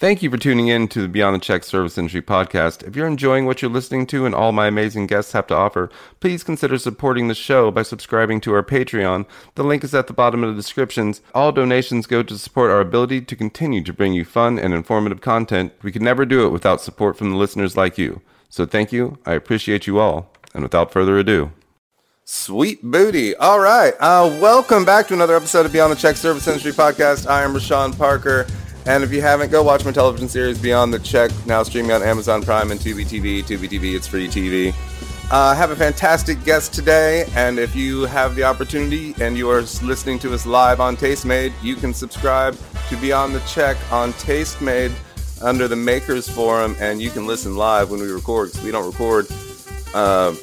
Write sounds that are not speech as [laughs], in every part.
Thank you for tuning in to the Beyond the Check Service Industry podcast. If you're enjoying what you're listening to and all my amazing guests have to offer, please consider supporting the show by subscribing to our Patreon. The link is at the bottom of the descriptions. All donations go to support our ability to continue to bring you fun and informative content. We could never do it without support from the listeners like you. So thank you. I appreciate you all. And without further ado, Sweet booty. All right. Uh, welcome back to another episode of Beyond the Check Service Industry podcast. I am Reyshan Parker. And if you haven't, go watch my television series Beyond the Check, now streaming on Amazon Prime and Tubi TV. Tubi TV, it's free TV. Uh, have a fantastic guest today, and if you have the opportunity and you are listening to us live on Tastemade, you can subscribe to Beyond the Check on Tastemade under the Makers Forum, and you can listen live when we record. Because we don't record, uh,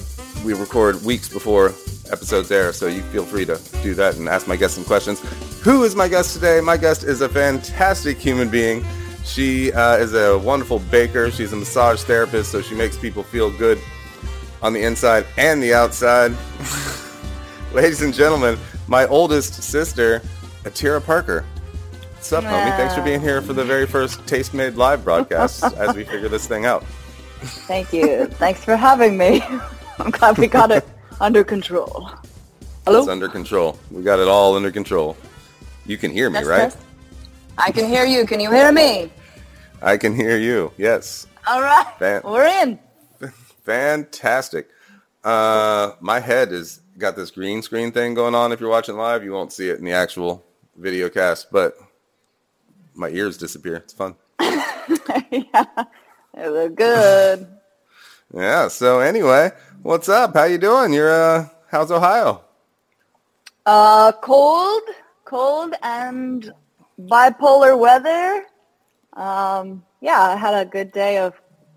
we record weeks before episodes air, so you feel free to do that and ask my guest some questions. Who is my guest today? My guest is a fantastic human being. She uh, is a wonderful baker. She's a massage therapist, so she makes people feel good on the inside and the outside. [laughs] Ladies and gentlemen, my oldest sister, Atira Parker. What's up, homie? Thanks for being here for the very first Tastemade live broadcast [laughs] as we figure this thing out. Thank you. Thanks for having me. [laughs] I'm glad we got it under control. Hello? It's under control. We got it all under control. You can hear me, Test, right? test. I can hear you. Can you hear me? I can hear you. Yes. All right. Fan- We're in. Fantastic. Uh, my head has got this green screen thing going on. If you're watching live, you won't see it in the actual video cast, but my ears disappear. It's fun. [laughs] yeah. They look good. Yeah. So anyway, what's up? How you doing? You're uh, how's Ohio? Uh, cold, cold and bipolar weather. Um, yeah, I had a good day of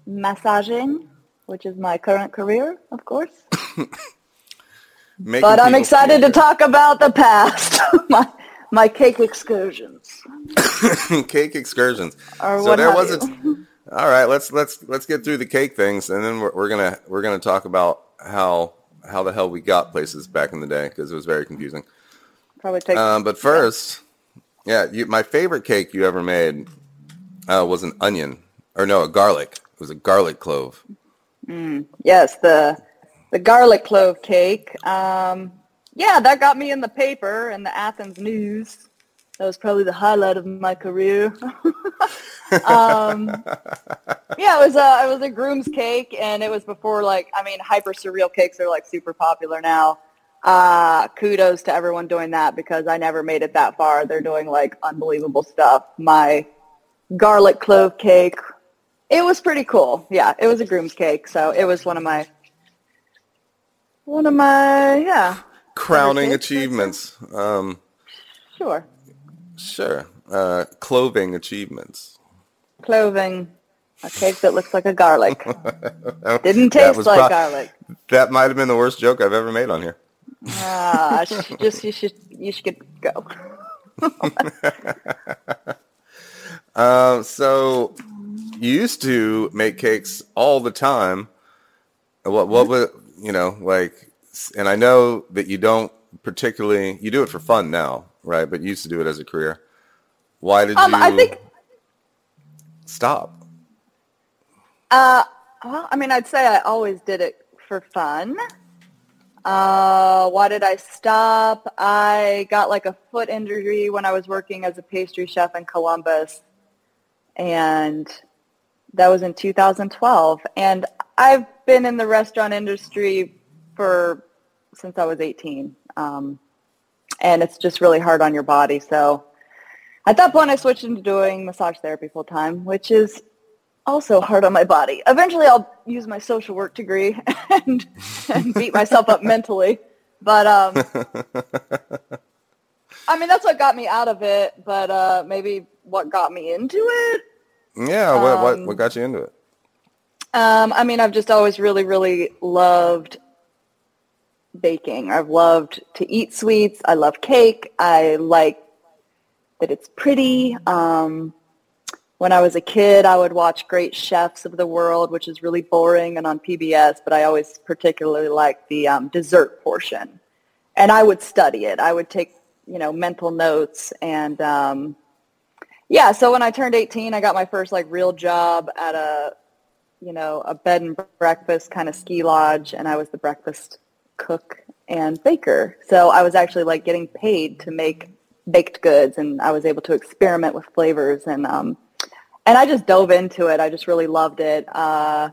massaging, which is my current career, of course. [laughs] But I'm excited to talk about the past, [laughs] my my cake excursions. [laughs] cake excursions. Or so what there was you. a. All right, let's let's let's get through the cake things, and then we're, we're gonna we're gonna talk about how how the hell we got places back in the day because it was very confusing. Probably take Um, but first, yeah, you, my favorite cake you ever made uh, was an onion, or no, a garlic. It was a garlic clove. Yes, the the garlic clove cake. Um, yeah, that got me in the paper in the Athens News. That was probably the highlight of my career. [laughs] um, yeah, it was a it was a groom's cake, and it was before like I mean, hyper surreal cakes are like super popular now. Uh, kudos to everyone doing that because I never made it that far. They're doing like unbelievable stuff. My garlic clove cake it was pretty cool. Yeah, it was a groom's cake, so it was one of my one of my yeah, Crowning cakes, I'd say. achievements. Um, sure. Sure. Uh, cloving achievements. Clothing a cake that looks like a garlic. [laughs] Didn't taste like pro- garlic. That might have been the worst joke I've ever made on here. Ah, just you should you should go. Um, [laughs] so you used to make cakes all the time. What what was you know like? And I know that you don't particularly you do it for fun now, right? But you used to do it as a career. Why did Um, you I think stop? Uh, well, I mean, I'd say I always did it for fun. Uh, why did I stop? I got like a foot injury when I was working as a pastry chef in Columbus, and that was in 2012. And I've been in the restaurant industry for since I was 18, um, and it's just really hard on your body. So at that point, I switched into doing massage therapy full time, which is also hard on my body. Eventually, I'll use my social work degree [laughs] and, and beat myself up mentally. But um, [laughs] I mean, that's what got me out of it. But uh, maybe what got me into it. Yeah, what what Um, what got you into it? Um, I mean, I've just always really, really loved baking. I've loved to eat sweets. I love cake. I like that it's pretty. Um, when I was a kid, I would watch Great Chefs of the World, which is really boring and on PBS, but I always particularly liked the um, dessert portion. And I would study it. I would take, you know, mental notes and um, yeah, so when I turned 18, I got my first like real job at a, you know, a bed and breakfast kind of ski lodge, and I was the breakfast cook and baker. So I was actually like getting paid to make baked goods, and I was able to experiment with flavors, and um, and I just dove into it. I just really loved it. Uh,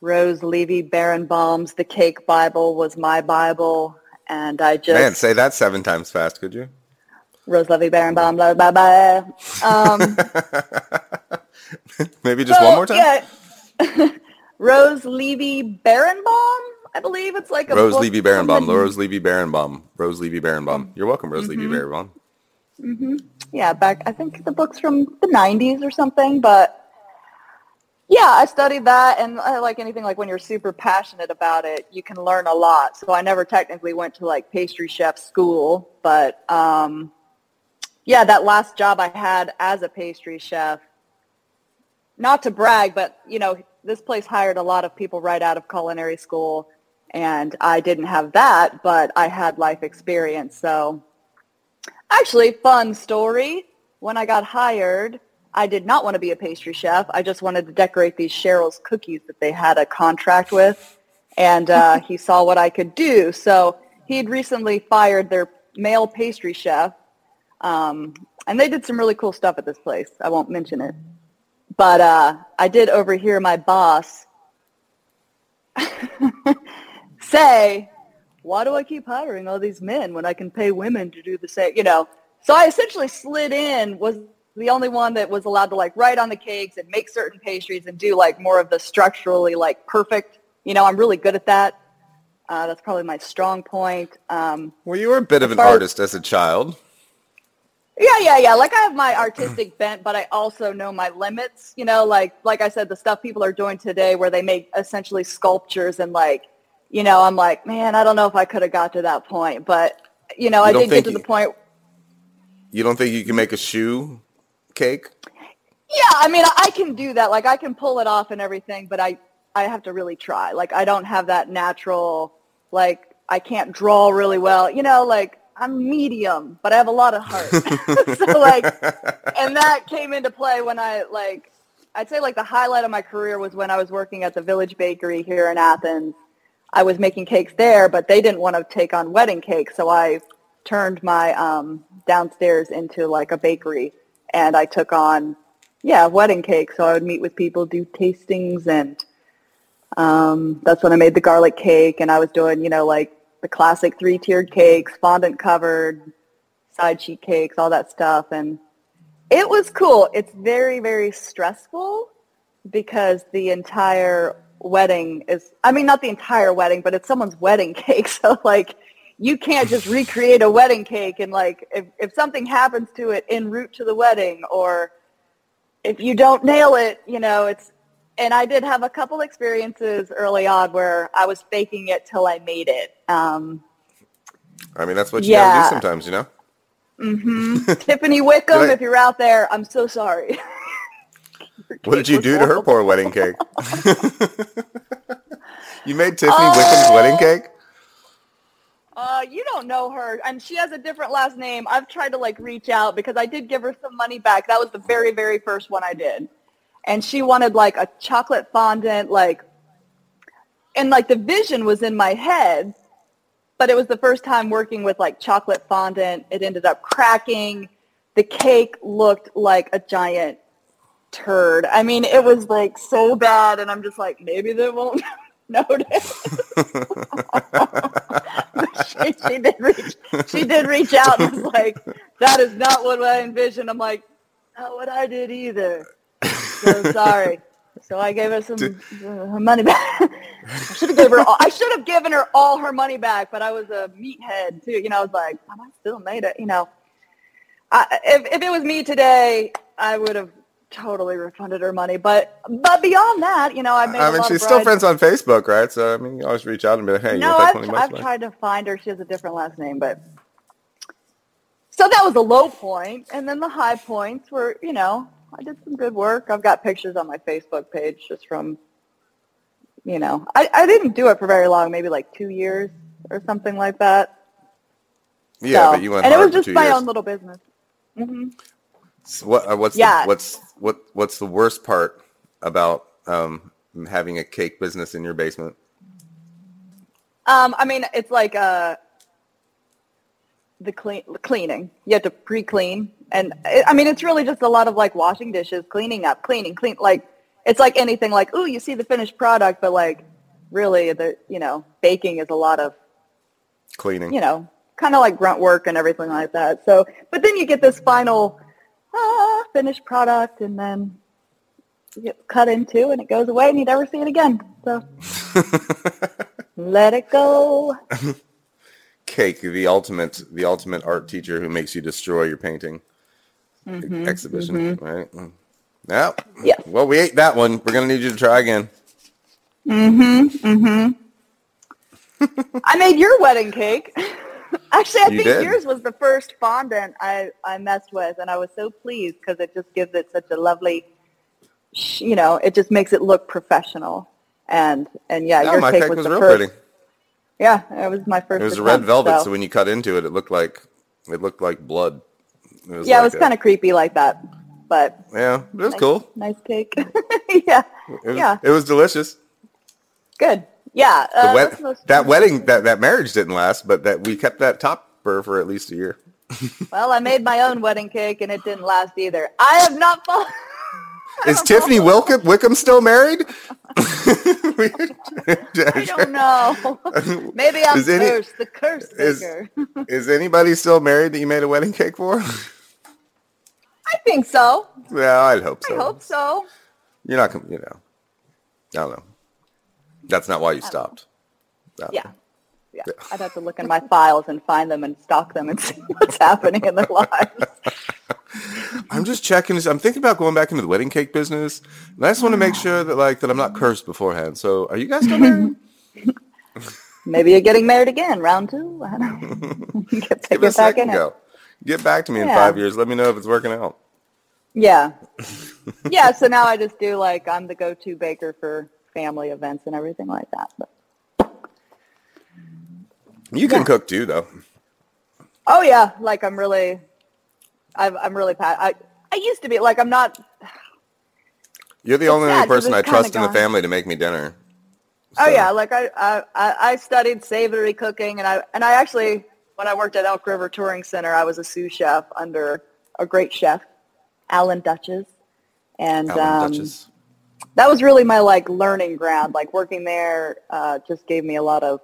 Rose Levy Beranbaum's The Cake Bible was my Bible, and I just man say that seven times fast, could you? Rose Levy Beranbaum, blah blah blah. Um, [laughs] Maybe just so, one more time. Yeah. [laughs] Rose Levy Beranbaum, I believe it's like a Rose Levy Beranbaum. Rose Levy Beranbaum. Rose Levy Beranbaum. You're welcome, Rose mm-hmm. Levy Beranbaum. Mm-hmm. Yeah, back I think the book's from the '90s or something, but yeah, I studied that, and uh, like anything, like when you're super passionate about it, you can learn a lot. So I never technically went to like pastry chef school, but um, yeah, that last job I had as a pastry chef, not to brag, but you know, this place hired a lot of people right out of culinary school, and I didn't have that, but I had life experience. So actually, fun story. When I got hired, I did not want to be a pastry chef. I just wanted to decorate these Cheryl's cookies that they had a contract with. And uh, [laughs] he saw what I could do. So he had recently fired their male pastry chef. Um, and they did some really cool stuff at this place. I won't mention it. But uh, I did overhear my boss [laughs] [laughs] say, why do I keep hiring all these men when I can pay women to do the same? You know, so I essentially slid in, was the only one that was allowed to like write on the cakes and make certain pastries and do like more of the structurally like perfect. You know, I'm really good at that. Uh, that's probably my strong point. Um, well, you were a bit of an artist as, as a child. Yeah, yeah, yeah. Like I have my artistic [clears throat] bent, but I also know my limits. You know, like like I said, the stuff people are doing today, where they make essentially sculptures and like, you know, I'm like, man, I don't know if I could have got to that point, but you know, you I did get to you, the point. You don't think you can make a shoe cake? Yeah, I mean, I can do that. Like, I can pull it off and everything, but I, I have to really try. Like, I don't have that natural, like, I can't draw really well. You know, like, I'm medium, but I have a lot of heart. [laughs] [laughs] so, like, and that came into play when I, like, I'd say, like, the highlight of my career was when I was working at the Village Bakery here in Athens. I was making cakes there, but they didn't want to take on wedding cakes, so I turned my um, downstairs into, like, a bakery and I took on, yeah, wedding cakes. So I would meet with people, do tastings, and um, that's when I made the garlic cake. And I was doing, you know, like the classic three-tiered cakes, fondant covered, side sheet cakes, all that stuff. And it was cool. It's very, very stressful because the entire wedding is, I mean, not the entire wedding, but it's someone's wedding [laughs] cake. So like you can't just recreate a wedding cake and like if, if something happens to it en route to the wedding or if you don't nail it, you know, it's and I did have a couple experiences early on where I was faking it till I made it. Um, I mean, that's what you yeah. gotta do sometimes, you know. Mm-hmm. [laughs] Tiffany Wickham, I... if you're out there, I'm so sorry. [laughs] what did you do to her poor wedding cake? [laughs] you made Tiffany uh, Wickham's wedding cake? Uh, you don't know her, and she has a different last name. I've tried to like reach out because I did give her some money back. That was the very, very first one I did, and she wanted like a chocolate fondant, like, and like the vision was in my head, but it was the first time working with like chocolate fondant. It ended up cracking. The cake looked like a giant turd. I mean, it was like so bad, and I'm just like, maybe they won't [laughs] notice. [laughs] she, she, did reach, she did reach out and was like, that is not what I envisioned. I'm like, not what I did either. So sorry. So I gave her some uh, money back. I should have given her. All, I should have given her all her money back, but I was a meathead too. You know, I was like, I still made it. You know, I, if if it was me today, I would have totally refunded her money. But but beyond that, you know, I made. I mean, she's still friends on Facebook, right? So I mean, you always reach out and be like, "Hey, no, I've, I've tried to find her. She has a different last name, but so that was a low point, and then the high points were, you know, I did some good work. I've got pictures on my Facebook page just from, you know, I, I didn't do it for very long, maybe like two years or something like that. Yeah, so, but you went and it was just my years. own little business. Mm-hmm. So what? Uh, what's Yeah. the, what's what? What's the worst part about um, having a cake business in your basement? Um, I mean, it's like uh, the clean cleaning. You have to pre-clean, and it, I mean, it's really just a lot of like washing dishes, cleaning up, cleaning, clean. Like it's like anything. Like, ooh, you see the finished product, but like really, the you know, baking is a lot of Cleaning. you know, kind of like grunt work and everything like that. So, but then you get this final ah, finished product, and then you get cut into, and it goes away, and you never see it again. So let it go. [laughs] Cake, the ultimate, the ultimate art teacher who makes you destroy your painting exhibition, right? Mm. Yeah. Well, we ate that one. We're gonna need you to try again. Mm-hmm. Mm-hmm. [laughs] I made your wedding cake. [laughs] Actually, I You think did. yours was the first fondant I, I messed with, and I was so pleased because it just gives it such a lovely, you know, it just makes it look professional. And and yeah, your my cake, cake was, was the real first. pretty. Yeah, it was my first. It was a red velvet, so. so- when you cut into it, it looked like it looked like blood. It was yeah, like it was a- kind of creepy like that, but yeah, it was nice, cool. Nice cake. [laughs] yeah, It was, yeah, it was delicious. good. Yeah, uh, wed- that's most- that wedding, that, that marriage didn't last, but that we kept that topper for at least a year. [laughs] Well, I made my own wedding cake, and it didn't last either. I have not fallen. [laughs] Is Tiffany Wickham, Wickham still married? [laughs] I don't know. Maybe I'm Is any- cursed. The curse is- Is anybody still married that you made a wedding cake for? I think so. yeah, I'd hope so. I hope so. You're not, you know, I don't know. That's not why you oh. stopped. No. Yeah. Yeah. I'd have to look in my files and find them and stalk them and [laughs] see what's happening in their lives. [laughs] I'm just checking. this- I'm thinking about going back into the wedding cake business, and I just want to make sure that like that I'm not cursed beforehand. So, are you guys still married? [laughs] Maybe you're getting married again, round two. I don't know. get, Give it a back in second it. go. Get back to me in five years. Let me know if it's working out. Yeah. yeah, so now I just do like I'm the go-to baker for family events and everything like that. But, You can Yeah. cook too, though. oh yeah, like I'm really, I'm, I'm really pa- I I used to be like I'm not. You're the only sad person I trust in the family to make me dinner. Oh yeah, like I, I I I studied savory cooking, and I and I actually when I worked at Elk River Touring Center, I was a sous chef under a great chef, Alan Duchess, and Alan um, Duchess. That was really my like learning ground. Like working there uh, just gave me a lot of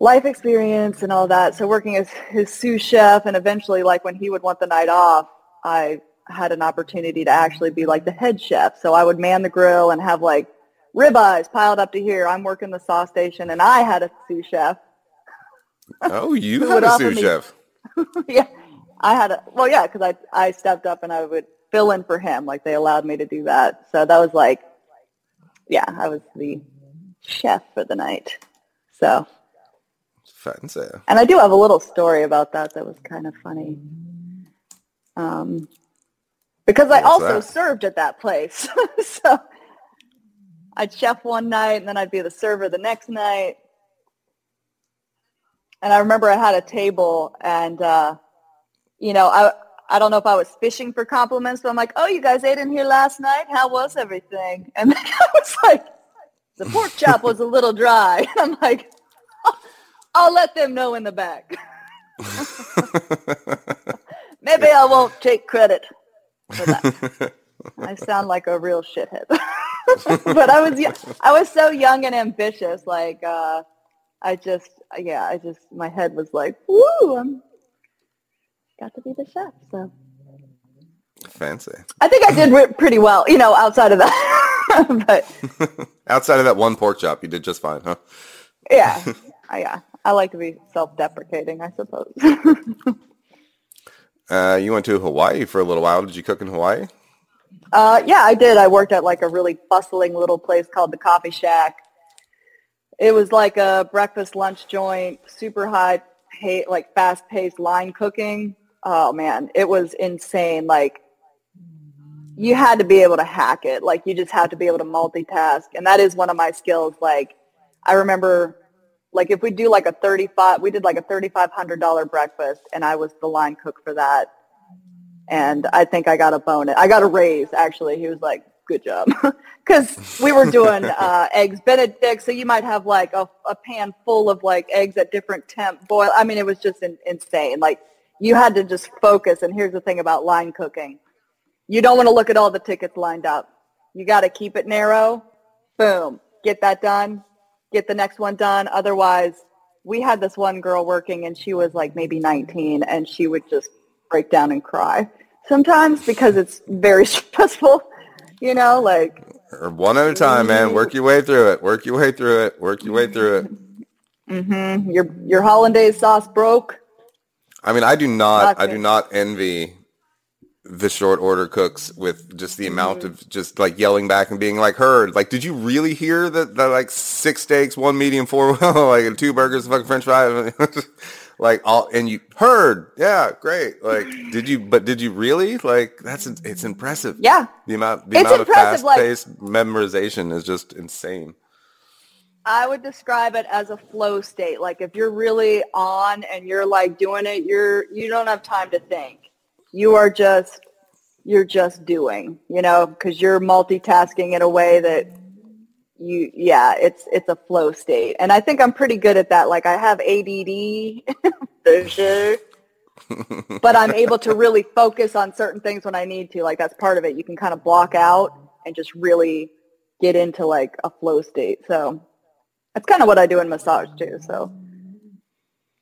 life experience and all that. So working as his sous chef, and eventually, like when he would want the night off, I had an opportunity to actually be like the head chef. So I would man the grill and have like ribeyes piled up to here. I'm working the sauce station, and I had a sous chef. Oh, you [laughs] had a sous me- chef. [laughs] yeah, I had a well, yeah, because I I stepped up and I would fill in for him. Like they allowed me to do that. So that was like, yeah, I was the chef for the night. So, Fancy. and I do have a little story about that that was kind of funny. Um, because I also that? served at that place. [laughs] so I'd chef one night and then I'd be the server the next night. And I remember I had a table and, uh, you know, I, I don't know if I was fishing for compliments, but I'm like, oh, you guys ate in here last night? How was everything? [laughs] And then I was like, the pork chop was a little dry. [laughs] I'm like, I'll let them know in the back. [laughs] Maybe I won't take credit for that. I sound like a real shithead. but I was, I was so young and ambitious. Like, uh, I just, yeah, I just, my head was like, woo, I'm got to be the chef. So Fancy. I think I did pretty well, you know, outside of that. [laughs] but [laughs] Outside of that one pork chop, you did just fine, huh? yeah, [laughs] I, yeah, I like to be self-deprecating, I suppose. Uh, you went to Hawaii for a little while. Did you cook in Hawaii? Uh, yeah, I did. I worked at like a really bustling little place called the Coffee Shack. It was like a breakfast lunch joint, super high pay, like fast paced line cooking. Oh man, it was insane. Like you had to be able to hack it. Like you just had to be able to multitask. And that is one of my skills. Like I remember like if we do like a 35, we did like a $3,500 breakfast and I was the line cook for that. And I think I got a bonus. I got a raise, actually. He was like, good job. [laughs] Because we were doing [laughs] uh, eggs Benedict, so you might have like a, a pan full of like eggs at different temp boil. I mean, it was just in, insane. Like you had to just focus. And here's the thing about line cooking. You don't want to look at all the tickets lined up. You got to keep it narrow. Boom. Get that done. Get the next one done. Otherwise, we had this one girl working and she was like maybe 19 and she would just break down and cry sometimes because it's very [laughs] stressful, you know, like one at a time, man. Work your way through it. Work your way through it. Work your way through it. Mm-hmm. Your your hollandaise sauce broke. I mean, I do not. I do not envy the short order cooks with just the amount mm-hmm. of just like yelling back and being like heard. Like, did you really hear that? That like six steaks, one medium, four [laughs] like two burgers, fucking French fries, [laughs] like all and you heard. Yeah, great. Like, did you? But did you really? Like, that's it's impressive. Yeah, the amount the it's amount of fast paced like, memorization is just insane. I would describe it as a flow state. Like if you're really on and you're like doing it, you're you don't have time to think you are just you're just doing, you know, because you're multitasking in a way that you yeah, it's it's a flow state. And I think I'm pretty good at that. Like I have ADD [laughs] for sure. [laughs] but I'm able to really focus on certain things when I need to. Like that's part of it. You can kind of block out and just really get into like a flow state. So that's kind of what I do in massage too. So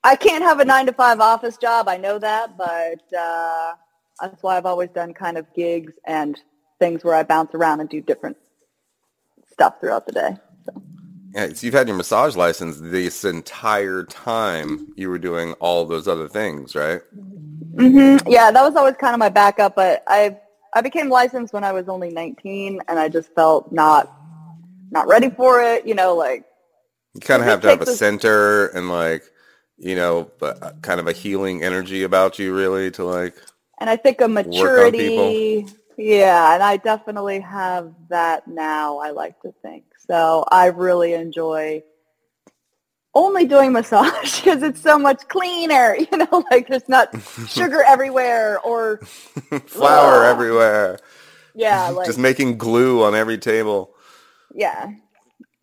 I can't have a nine to five office job. I know that, but uh, that's why I've always done kind of gigs and things where I bounce around and do different stuff throughout the day. So. Yeah, so you've had your massage license this entire time you were doing all those other things, right? Mm-hmm. Yeah, that was always kind of my backup, but I I became licensed when I was only 19, and I just felt not not ready for it. You know, like you kind of have to have a center and like you know, uh, kind of a healing energy about you, really, to like and I think a maturity. Yeah, and I definitely have that now. I like to think so. I really enjoy only doing massage [laughs] because it's so much cleaner. [laughs] You know, like there's not [laughs] sugar everywhere or flour everywhere. Yeah, like, just making glue on every table. Yeah,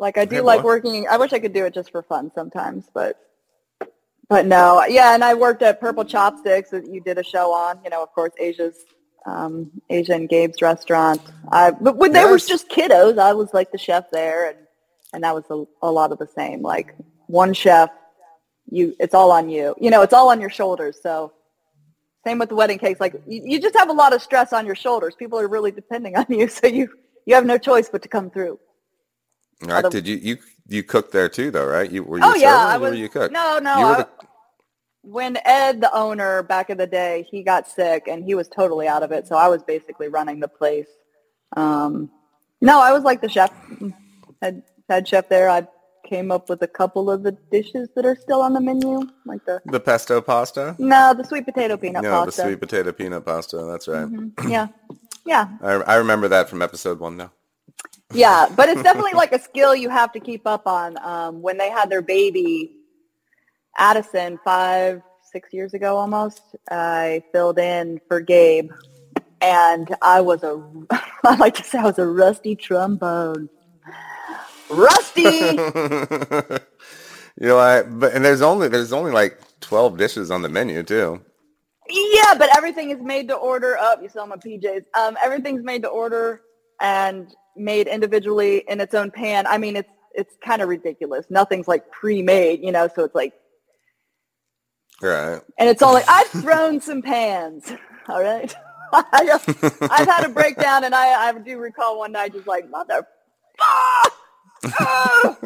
like I do hey, like working. I wish I could do it just for fun sometimes, but but no, yeah, and I worked at Purple Chopsticks that you did a show on. You know, of course, Asia's um, Asia and Gabe's restaurant. I, but when yes. they were just kiddos, I was like the chef there, and and that was a, a lot of the same. Like one chef, you, it's all on you. You know, it's all on your shoulders. So same with the wedding cakes. Like you, you just have a lot of stress on your shoulders. People are really depending [laughs] on you, so you you have no choice but to come through. All right. Did you you you cooked there too, though, right? You were you oh yeah, I was. you cook? No, no. I, when Ed, the owner, back in the day, he got sick and he was totally out of it. So I was basically running the place. Um, no, I was like the chef, head head chef there. I came up with a couple of the dishes that are still on the menu, like the the pesto pasta. No, the sweet potato peanut no, pasta. the sweet potato peanut pasta. That's right. Mm-hmm. Yeah, yeah. [clears throat] I, I remember that from episode one now. Yeah, but it's definitely like a skill you have to keep up on. Um, when they had their baby, Addison, five, six years ago almost, I filled in for Gabe, and I was a, [laughs] I like to say I was a rusty trombone. Rusty. [laughs] you know, I but and there's only there's only like twelve dishes on the menu too. Yeah, but everything is made to order. Up, oh, you saw my PJs. Um, everything's made to order, and made individually in its own pan. I mean, it's it's kind of ridiculous. Nothing's like pre-made, you know, so it's like Right. And it's all like I've thrown some pans. [laughs] All right. [laughs] I just, I've had a breakdown and I, I do recall one night just like, mother oh,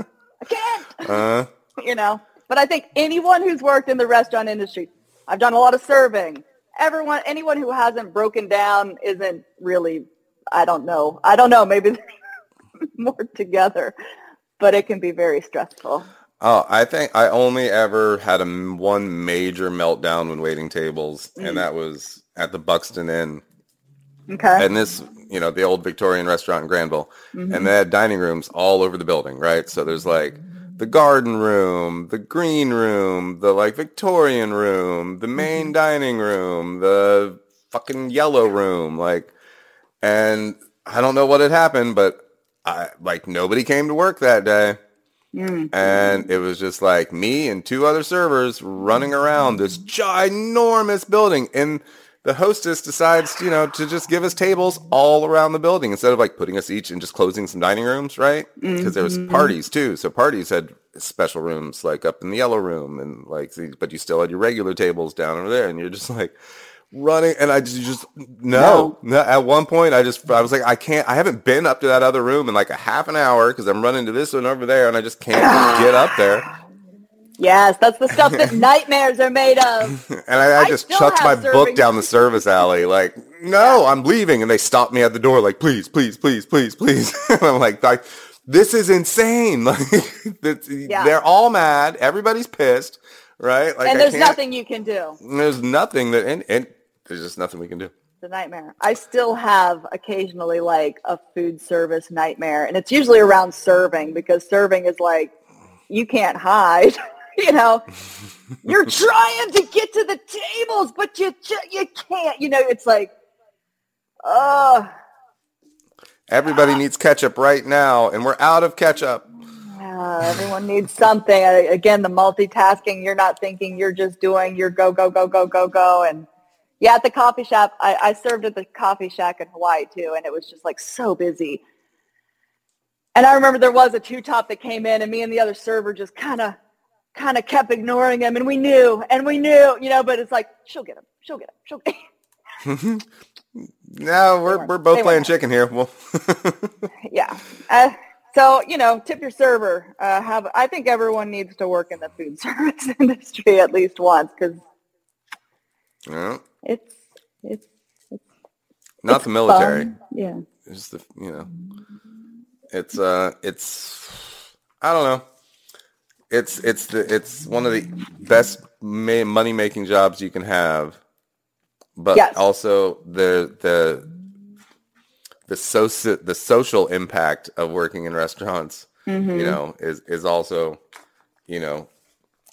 I can't. [laughs] Uh, you know. But I think anyone who's worked in the restaurant industry, I've done a lot of serving. Everyone anyone who hasn't broken down isn't really I don't know. I don't know. Maybe [laughs] more together, but it can be very stressful. Oh, I think I only ever had a one major meltdown when waiting tables, mm-hmm. and that was at the Buxton Inn. Okay. And this, you know, the old Victorian restaurant in Granville, mm-hmm. and they had dining rooms all over the building, right? So there's like the garden room, the green room, the like Victorian room, the main mm-hmm. dining room, the fucking yellow room, like, and I don't know what had happened, but I like nobody came to work that day. Mm. And it was just like me and two other servers running around this ginormous building. And the hostess decides, you know, to just give us tables all around the building instead of like putting us each in just closing some dining rooms, right? Because there was parties too. So parties had special rooms like up in the yellow room and like, but you still had your regular tables down over there. And you're just like, running and I just, just no, no. At one point, I just I was like, I can't. I haven't been up to that other room in like a half an hour because I'm running to this one over there, and I just can't [sighs] get up there. Yes, that's the stuff that [laughs] nightmares are made of. [laughs] And I, I I just still chucked my book down the service alley, like, no, I'm leaving, and they stopped me at the door, like, please, please, please, please, please. [laughs] and I'm like, like, this is insane. Like, that's- they're all mad. Everybody's pissed, right? Like, and there's nothing you can do. There's nothing that, and, and there's just nothing we can do. It's a nightmare. I still have occasionally like a food service nightmare, and it's usually around serving because serving is like you can't hide. [laughs] you know, [laughs] you're trying to get to the tables, but you you can't. You know, it's like, oh, Everybody needs ketchup right now, and we're out of ketchup. uh, everyone needs something. Uh, Again, the multitasking. You're not thinking. You're just doing. Your go go go go go go and. Yeah, at the coffee shop, I, I served at the coffee shack in Hawaii too, and it was just like so busy. And I remember there was a two top that came in, and me and the other server just kind of, kind of kept ignoring him, and we knew, and we knew, you know. But it's like she'll get him, she'll get him, she'll get him. [laughs] [laughs] No, we're we're both they playing chicken here. Well, [laughs] yeah. Uh, so you know, tip your server. Uh, have I think everyone needs to work in the food service industry at least once because yeah, it's it's not the military. fun. Yeah. It's the you know, it's uh, it's I don't know. It's it's the it's one of the best money making jobs you can have, but Yes. also the the the soci- the social impact of working in restaurants, Mhm. you know, is is also, you know,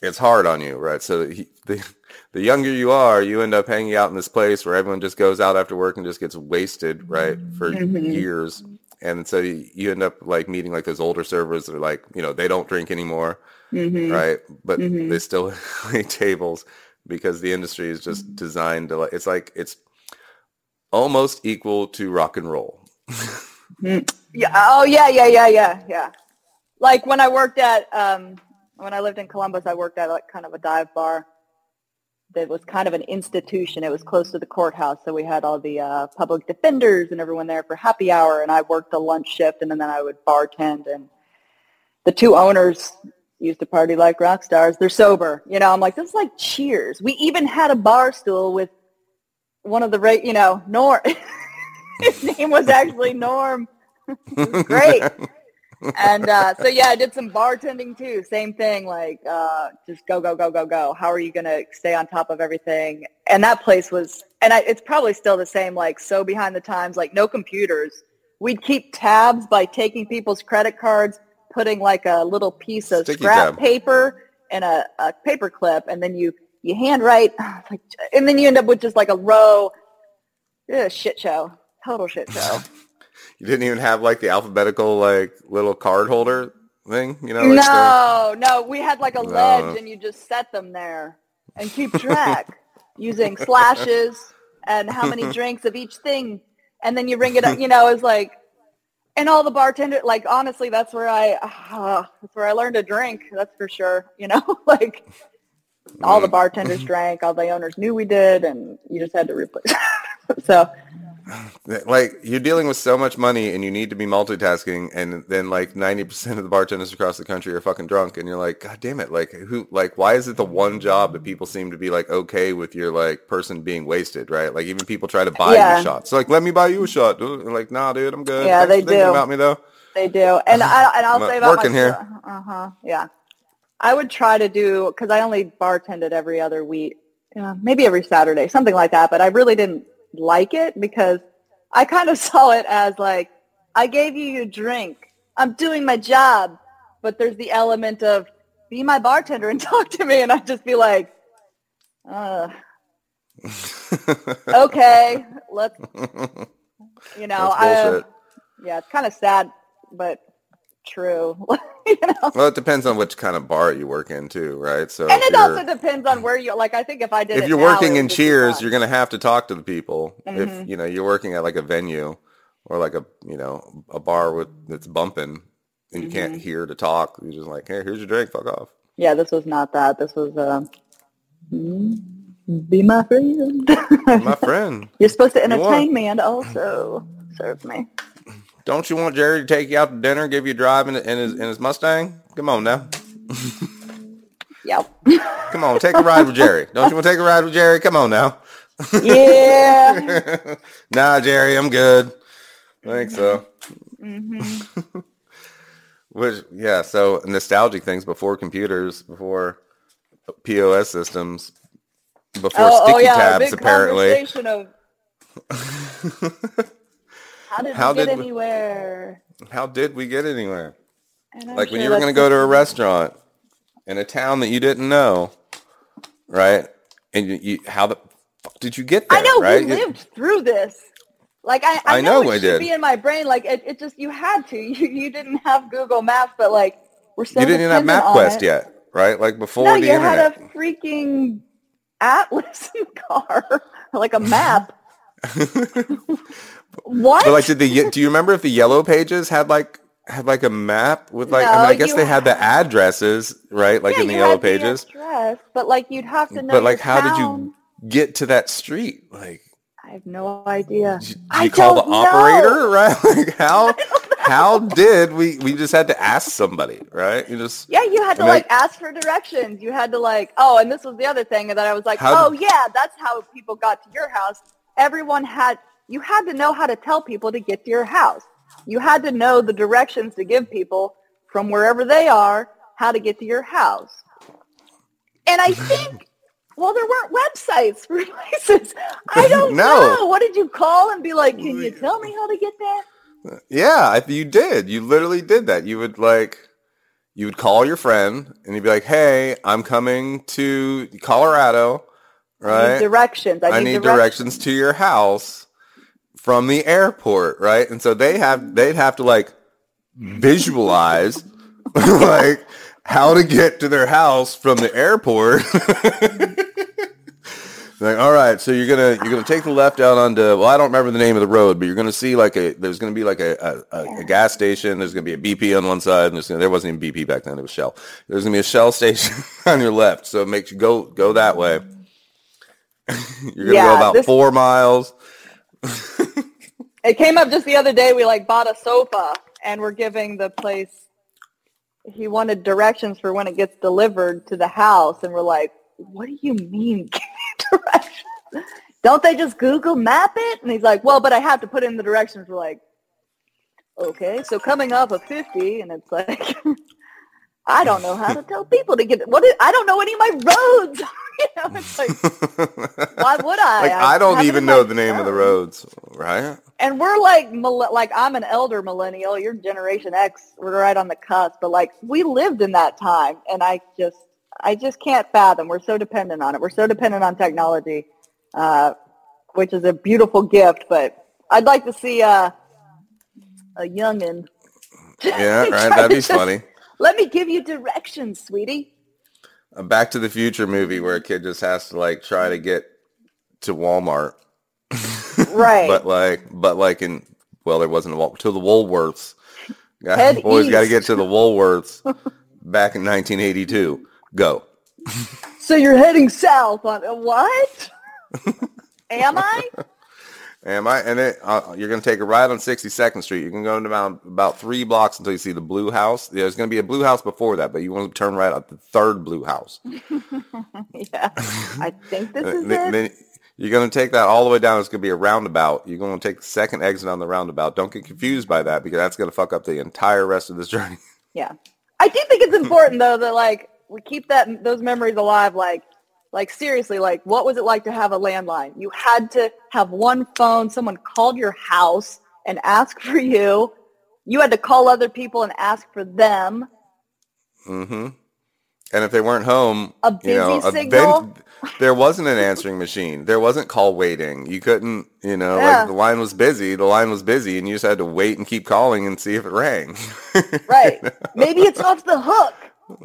it's hard on you, right? So he, the the younger you are, you end up hanging out in this place where everyone just goes out after work and just gets wasted, right, for Mhm. years. And so you, you end up like meeting like those older servers that are like, you know, they don't drink anymore, Mhm. right? But Mhm. they still [laughs] wait tables because the industry is just designed to like, it's like, it's almost equal to rock and roll. Yeah. Oh, yeah, yeah, yeah, yeah, yeah. Like when I worked at, um, when I lived in Columbus, I worked at like kind of a dive bar that was kind of an institution. It was close to the courthouse, so we had all the uh, public defenders and everyone there for happy hour, and I worked the lunch shift, and then I would bartend. And the two owners used to party like rock stars. They're sober, you know. I'm like, this is like Cheers. We even had a bar stool with one of the, ra- you know, Norm. [laughs] His name was actually Norm. [laughs] Was great. [laughs] and uh, so yeah, I did some bartending too. Same thing, like uh, just go, go, go, go, go. How are you going to stay on top of everything? And that place was, and I, it's probably still the same, like so behind the times, like no computers. We'd keep tabs by taking people's credit cards, putting like a little piece of Sticky scrap tab. paper and a, a paper clip, and then you you handwrite, [sighs] like, and then you end up with just like a row. Yeah, shit show, total shit show. [laughs] You didn't even have like the alphabetical like little card holder thing, you know? like the- No, no, we had like a No. ledge and you just set them there and keep [laughs] track using slashes and how many [laughs] drinks of each thing. And then you ring it up, you know, it's like, and all the bartender, like, honestly, that's where I, uh, that's where I learned to drink. That's for sure. You know, [laughs] like all the bartenders drank, all the owners knew we did, and you just had to replace. so like you're dealing with so much money and you need to be multitasking and then like 90% of the bartenders across the country are fucking drunk and you're like god damn it like who like why is it the one job that people seem to be like okay with your like person being wasted right like even people try to buy Yeah. you shots so like let me buy you a shot dude. Like nah dude i'm good Yeah, Thanks they thinking do. about me though They do, and [laughs] I and I'll say about working here. [laughs] Uh huh. Yeah, I would try to do because I only bartended every other week, yeah, maybe every Saturday, something like that. But I really didn't like it because I kind of [laughs] saw it as like I gave you your drink, I'm doing my job, but there's the element of be my bartender and [laughs] talk to me, and I'd just be like, uh, [laughs] okay, let's. You know, I, yeah, it's kind of sad, but true. [laughs] you know, Well, it depends on which kind of bar you work in too, right? So and it also depends on where you. Like, I think if I did, if you're now, working in be Cheers, you're gonna have to talk to the people. Mhm. If you know you're working at like a venue or like a you know a bar with that's bumping and you can't Mhm. hear to talk, you're just like, hey, here's your drink, fuck off. Yeah, this was not that. This was uh, mm, be my friend. My friend, [laughs] You're supposed to entertain me and also serve me. Don't you want Jerry to take you out to dinner, give you a drive in, in his in his Mustang? Come on now, [laughs] Yep. come on, take a ride with Jerry. Don't you want to take a ride with Jerry? Come on now. yeah. [laughs] nah, Jerry, I'm good. I think so. hmm [laughs] Which yeah, so nostalgic things before computers, before POS systems, before Oh, sticky oh yeah, tabs apparently. How did How we get we- anywhere? How did we get anywhere? Like when you were going to go to a restaurant in a town that you didn't know, right? And you, you how the fuck did you get there? I know right? we You- lived through this. Like I, I, I know, know it I should did. be in my brain. Like it, it just you had to. [laughs] You, you didn't have Google Maps, but like we're so you didn't even have MapQuest yet, right? Like before No, the you internet. had a freaking atlas [laughs] in the car, like a map. [laughs] what? But like, did the do you remember if the yellow pages had like had like a map with like? I mean, I guess they had the addresses, right? Like yeah, in the yellow had the pages. address, but like you'd have to know. But like, how did you get to that street? Like, I have no idea. did you, did I you call the know. operator, [laughs] right? Like, how how did we? We just had to ask somebody, right? You just Yeah, you had to I like ask for directions. You had to like, oh, and this was the other thing that I was like, How oh yeah, that's how people got to your house. Everyone had, you had to know how to tell people to get to your house. You had to know the directions to give people from wherever they are how to get to your house. And I [laughs] think, well, there weren't websites for [laughs] places. I [laughs] don't No. know. What did you call and be like, can you tell me how to get there? yeah, you did. You literally did that. You would like. You would call your friend and you'd be like, "Hey, I'm coming to Colorado, I need right? directions. I need, I need directions. directions to your house from the airport, right? And so they have they'd have to like visualize [laughs] like how to get to their house from the airport. [laughs] like, all right, so you're gonna you're gonna take the left out onto well, I don't remember the name of the road, but you're gonna see like a there's gonna be like a, a, a, gas station. There's gonna be a BP on one side, and there's gonna, there wasn't even BP back then. It was Shell. There's gonna be a Shell station [laughs] on your left, so it makes you go go that way. you're gonna Yeah, go about this- four miles. [laughs] It came up just the other day. We like bought a sofa and we're giving the place. He wanted directions for when it gets delivered to the house, and we're like, "What do you mean [laughs] directions? Don't they just Google Map it?" And he's like, "Well, but I have to put in the directions." We're like, "Okay, so coming off of 50, and it's like." [laughs] I don't know how to [laughs] tell people to get what is, I don't know any of my roads. [laughs] you know, it's like [laughs] why would I? like I don't even know the name of the roads, right? And we're like, like I'm an elder millennial. You're Generation X. We're right on the cusp. But like, we lived in that time, and I just, I just can't fathom. We're so dependent on it. We're so dependent on technology, uh, which is a beautiful gift. But I'd like to see uh, a youngin. Yeah, right. That'd be funny. Let me give you directions, sweetie. A Back to the Future movie where a kid just has to like try to get to Walmart, Right. [laughs] but like, but like in well, there wasn't a Wal- to the Woolworths. Head Always got to get to the Woolworths [laughs] back in 1982. Go. so you're heading south on uh, what? [laughs] Am I? Am I? And it, uh, you're going to take a ride on 62nd Street. You can go about about three blocks until you see the blue house. There's going to be a blue house before that, but you want to turn right at the third blue house. [laughs] yeah. I think this is Uh, Then- it. then you're going to take that all the way down. It's going to be a roundabout. You're going to take the second exit on the roundabout. Don't get confused by that because that's going to fuck up the entire rest of this [laughs] journey. Yeah. I do think it's important though that like we keep that those memories alive like like seriously like what was it like to have a landline? You had to have one phone, someone called your house and asked for [laughs] you. You had to call other people and ask for them. Mm-hmm. And if they weren't home, A you know, busy signal? [laughs] there wasn't an answering machine. There wasn't call waiting. You couldn't, you know, Yeah. like the line was busy. The line was busy, and you just had to wait and keep calling and see if it rang. [laughs] Right. Maybe it's off the hook.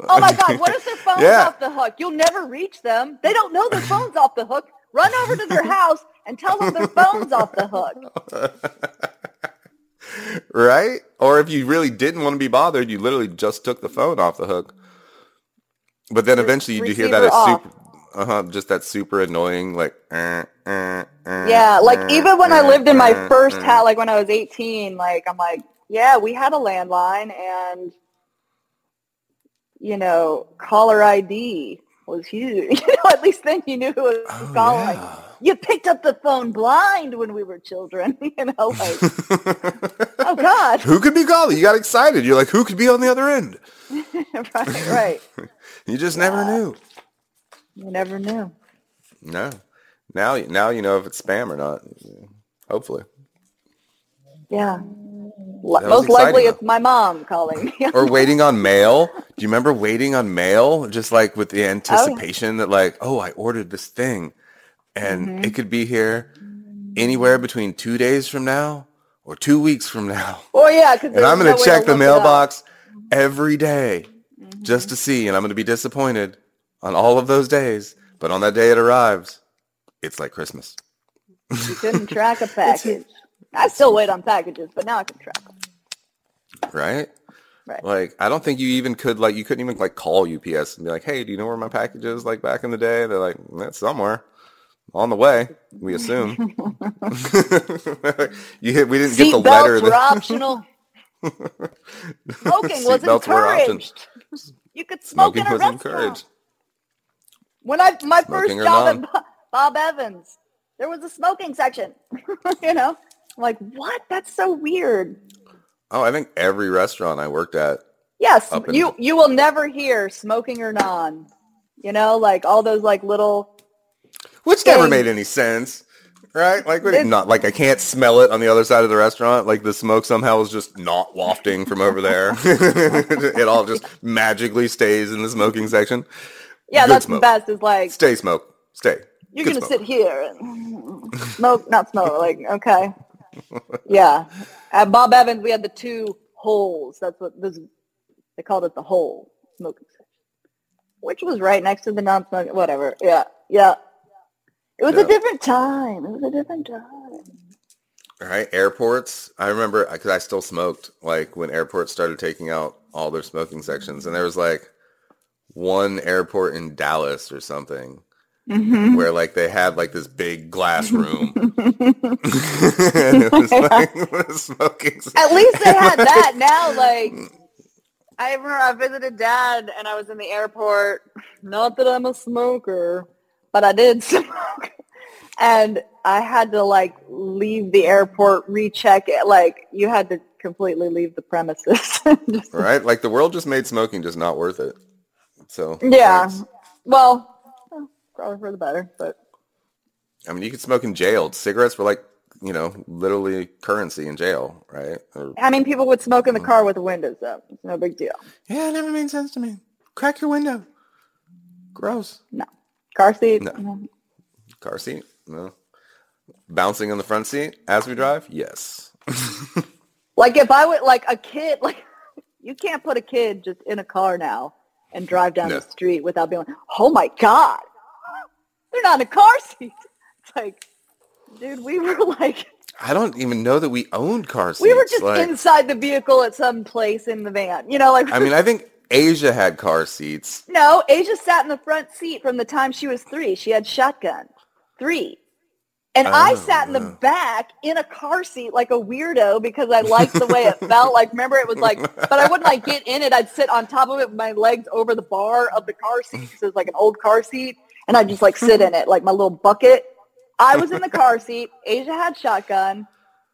Oh my God, what if [laughs] their phone's Yeah. off the hook? You'll never reach them. They don't know their phone's off the hook. Run over to their house and tell them their phone's off the hook. [laughs] right? Or if you really didn't want to be bothered, you literally just took the phone off the hook. But then Re- eventually you do hear that off. super, uh-huh, just that super annoying, like, eh, eh, eh, Yeah, like even when I lived in my first house, like when I was 18, like I'm like, yeah, we had a landline and, you know, caller ID was huge. [laughs] you know, at least then you knew who was Oh, calling. yeah. You picked up the phone blind when we were children, [laughs] you know, like, oh [laughs] God. who could be calling? You got excited. You're like, who could be on the other end? right, right. You just never knew. You never knew. No. Now, now you know if it's spam or not. Hopefully. Yeah. Most likely it's my mom calling me. or [laughs] waiting on mail. Do you remember waiting on mail? Just like with Oh, the anticipation that like, oh, I ordered this thing and Mm-hmm. it could be here anywhere between two days from now or two weeks from now. oh yeah, because And I'm going to check the look it up. mailbox every day Mm-hmm. just to see. And I'm going to be disappointed on all of those days. But on that day it arrives, it's like Christmas. You couldn't track a [laughs] package. I still wait on packages, but now I can track them. Right? Right. Like, I don't think you even could, like, you couldn't even, like, call UPS and be like, hey, do you know where my package is, like, back in the day? They're like, that's somewhere. On the way, we assume. [laughs] you hit, we didn't get the Seat letter. were that- optional. [laughs] Smoking was Seatbelts were optional. encouraged. You could smoke Smoking in a was restaurant. encouraged. When I my first Smoking or job at Bob Evans, there was a smoking section. [laughs] you know, like what? That's so weird. Oh, I think every restaurant I worked at. Yes, in- you you will never hear smoking or non. You know, like all those like little. Which never made any sense. Right? Like, what- It's- not like I can't smell it on the other side of the restaurant. Like the smoke somehow is just not wafting from over there. [laughs] it all just magically stays in the smoking section. Yeah, Good that's smoke. the best. Is like Stay smoke. Stay. you're Good gonna smoke. sit here and [laughs] smoke, not smoke. Like okay, [laughs] yeah. At Bob Evans, we had the two holes. That's what this. They called it the hole smoking section, which was right next to the non-smoking. Whatever. Yeah, yeah. It was Yeah. a different time. It was a different time. All right, airports. I remember because I still smoked. Like when airports started taking out all their smoking sections, and there was like one airport in Dallas or something Mm-hmm. where like they had like this big glass [laughs] room, [laughs] [laughs] and it was like smoking. At least they had that. Now, like, I remember I visited dad and I was in the airport. Not that I'm a smoker, but I did smoke. And I had to like leave the airport, recheck it. Like you had to completely leave the premises. Right, like the world just made smoking just not worth it. So yeah. thanks. Well, well, probably for the better, but I mean, you could smoke in jail. Cigarettes were like you know literally currency in jail, right? Or, I mean, people would smoke in the car with the windows up. It's no big deal. yeah, it never made sense to me. Crack your window. Gross. No. Car seat. No. mhm. Car seat? No. Bouncing on the front seat as we drive? Yes. [laughs] Like if I would like a kid, [laughs] like you can't put a kid just in a car now and drive down No. the street without being like, oh my god, they're not in a car seat. It's like, dude, we were [laughs] like, I don't even know that we owned car seats. we were just like, inside the vehicle at some place in the van. You know, like I mean, I think Asia had car seats. [laughs] no, Asia sat in the front seat from the time she was three. She had shotgun, three. And I Oh, sat in the back in a car seat like a weirdo because I liked the way it [laughs] felt. Like, remember, it was like, but I wouldn't like get in it. I'd sit on top of it with my legs over the bar of the car seat because it was like an old car seat. And I'd just like sit in it like my little bucket. I was in the car seat. Asia had shotgun.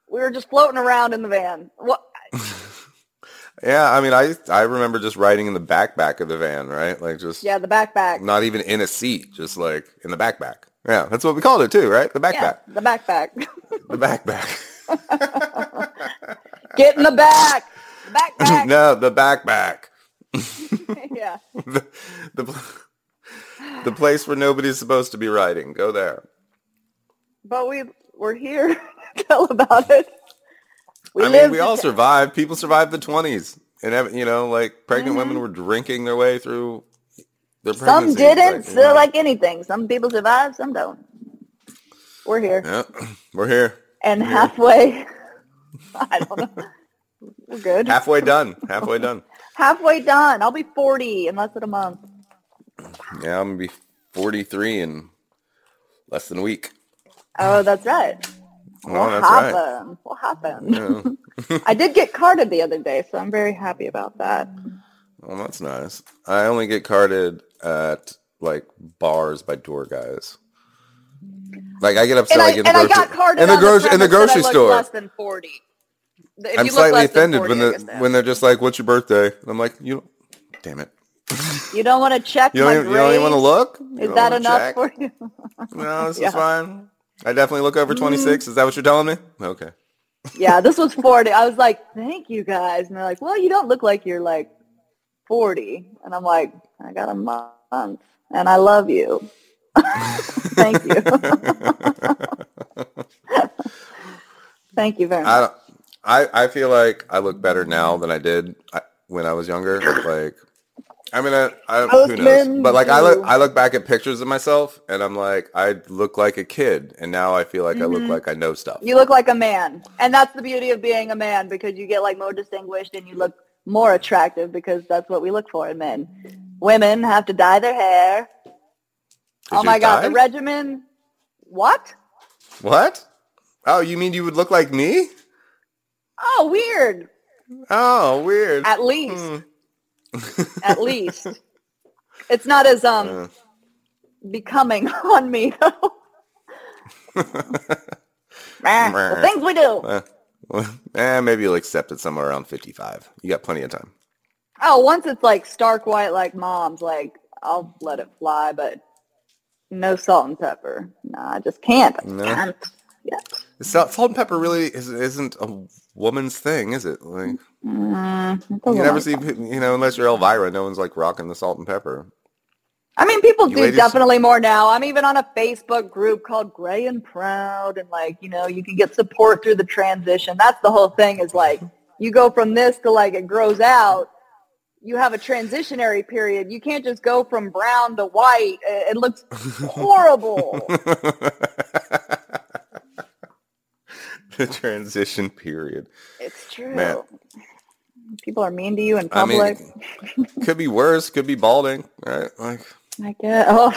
We were just floating around in the van. What? [laughs] Yeah, I mean, I I remember just riding in the backpack of the van, right? Like just Yeah, the backpack. not even in a seat, just like in the backpack. Yeah, that's what we called it too, right? The backpack. Yeah, the backpack. [laughs] The backpack. [laughs] Get in the back. The backpack. no, the backpack. yeah. the, the the place where nobody's supposed to be riding. Go there. But we we're here to tell about it. We I mean, we all survived. People survived the twenties, and you know, like pregnant mm-hmm. women were drinking their way through their Some didn't. Like, Still, like anything, some people survive, some don't. We're here. Yeah, [clears throat] we're here. And we're halfway, here. [laughs] I don't know. We're good. Halfway done. Halfway done. [laughs] halfway done. I'll be forty in less than a month. Yeah, I'm gonna be forty-three in less than a week. Oh, that's right. Oh, what that's happened? Right. What happened? Yeah. [laughs] I did get carded the other day, so I'm very happy about that. Well, that's nice. I only get carded at like bars by door guys. Like I get upset and like I, in the grocery, I got carded in the, gro- in the grocery store. Less than forty. If I'm slightly offended 40, when the when they're just like, "What's your birthday?" And I'm like, "You, damn it." You don't want to check you don't, even, you don't even want to look? You is that enough check? for you? no, this [laughs] yeah. is fine. I definitely look over 26. Mm. Is that what you're telling me? Okay. Yeah, this was 40. I was like, thank you guys. And they're like, well, you don't look like you're like 40. And I'm like, I got a month and I love you. [laughs] thank you. [laughs] thank you very much. I, I, I feel like I look better now than I did when I was younger. Like I mean, I, I who knows? But like, I look, I look back at pictures of myself, and I'm like, I look like a kid, and now I feel like mm-hmm. I look mm-hmm. like I know stuff. You look like a man, and that's the beauty of being a man because you get like more distinguished, and you look more attractive because that's what we look for in men. Women have to dye their hair. Oh my god, the regimen. What? What? Oh, you mean you would look like me? Oh, weird. Oh, weird. At least. Hmm. At least. It's not as um uh. becoming [laughs] on me though. the things we do. Uh, well, [laughs] eh, maybe you'll accept it somewhere around 55. You got plenty of time. Oh, once it's like stark white like mom's, like I'll let it fly, but no salt and pepper. No, I just can't. I no. can't. Yeah. Salt, salt and pepper really isn't a woman's thing, is it? Like mm, you never like see, that. you know, unless you're Elvira, no one's like rocking the salt and pepper. I mean, people you do ladies... definitely more now. I'm even on a Facebook group called Gray and Proud, and like, you know, you can get support through the transition. That's the whole thing. Is like you go from this to like it grows out. You have a transitionary period. You can't just go from brown to white. It, it looks [laughs] horrible. [laughs] the transition period. It's true. Man. People are mean to you in public. I mean, could be worse. Could be balding, right? Like, I guess. Oh,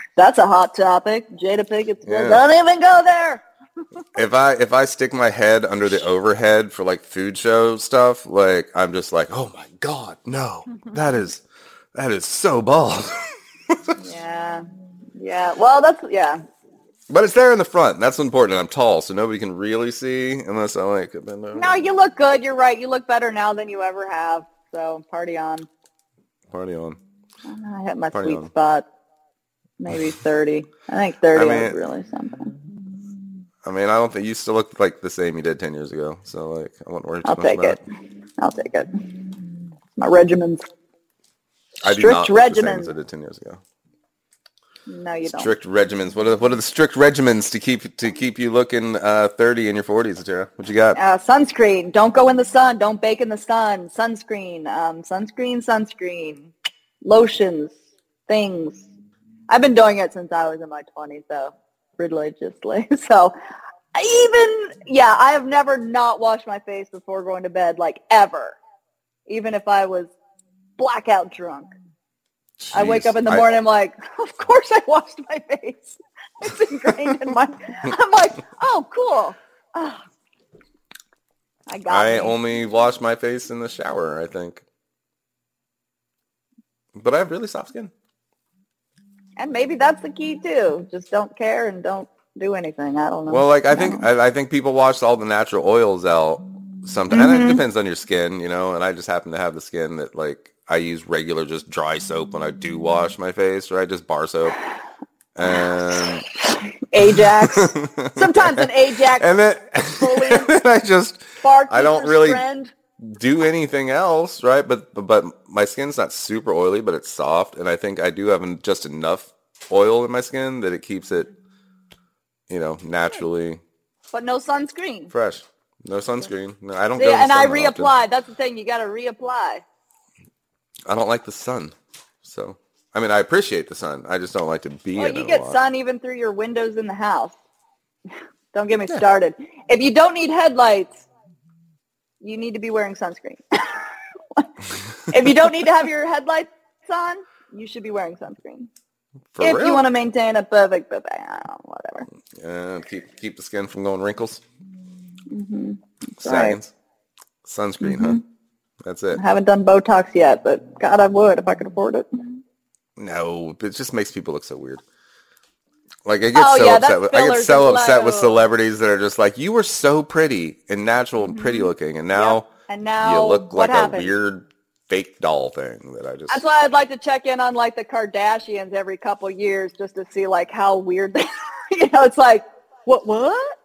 [laughs] that's a hot topic. Jada Pinkett yeah. don't even go there. [laughs] if I if I stick my head under the overhead for like food show stuff, like I'm just like, oh my god, no, [laughs] that is that is so bald. yeah, yeah. Well, that's yeah. But it's there in the front. That's important. I'm tall, so nobody can really see unless I like it. No, you look good. You're right. You look better now than you ever have. So party on. Party on. I hit my party sweet on. spot. Maybe [laughs] 30. I think 30 I mean, is really something. I mean, I don't think you still look like the same you did 10 years ago. So, like, I wouldn't worry too I'll much take about it. I'll take it. My regimens. I do not same as I did 10 years ago. No, you strict don't. Strict regimens. What are what are the strict regimens to keep to keep you looking uh, thirty in your forties, Tara? What you got? Uh, sunscreen. Don't go in the sun. Don't bake in the sun. Sunscreen. Um, sunscreen. Sunscreen. Lotions. Things. I've been doing it since I was in my twenties, though, religiously. [laughs] So, even yeah, I have never not washed my face before going to bed, like ever, even if I was blackout drunk. Jeez, I wake up in the morning, I, am like, [laughs] of course I washed my face. [laughs] It's ingrained in my. I'm like, oh, cool. Oh, I got. I me. only wash my face in the shower. I think, but I have really soft skin. And maybe that's the key too. Just don't care and don't do anything. I don't know. Well, like I think I, I think people wash all the natural oils out sometimes, mm-hmm. and it mm-hmm. depends on your skin, you know. And I just happen to have the skin that like I use regular just dry soap when I do wash my face, right? Just bar soap. And Ajax. [laughs] Sometimes an Ajax. And then, [laughs] and then I just I don't really friend. do anything else, right? But, but my skin's not super oily, but it's soft, and I think I do have just enough oil in my skin that it keeps it, you know, naturally But no sunscreen. fresh. No sunscreen. No, I don't See, go. and I that often. reapply. That's the thing. You got to reapply. I don't like the sun, so I mean, I appreciate the sun. I just don't like to be Well, in you it a get sun even through your windows in the house. [laughs] don't get me started. If you don't need headlights, you need to be wearing sunscreen. [laughs] if you don't need to have your headlights on, you should be wearing sunscreen. For if real? you want to maintain a perfect, but whatever. Yeah, keep keep the skin from going wrinkles. Mm-hmm. Saggins. Sunscreen, huh? That's it. I haven't done Botox yet, but God, I would if I could afford it. No, it just makes people look so weird. Like I get Oh, so yeah, upset. With, I get so upset like, with celebrities that are just like, "You were so pretty and natural and pretty mm-hmm. looking, and now Yep. And now you look like happened? a weird fake doll thing." That I just That's why I'd like to check in on like the Kardashians every couple years just to see like how weird [laughs] they you know, it's like what what?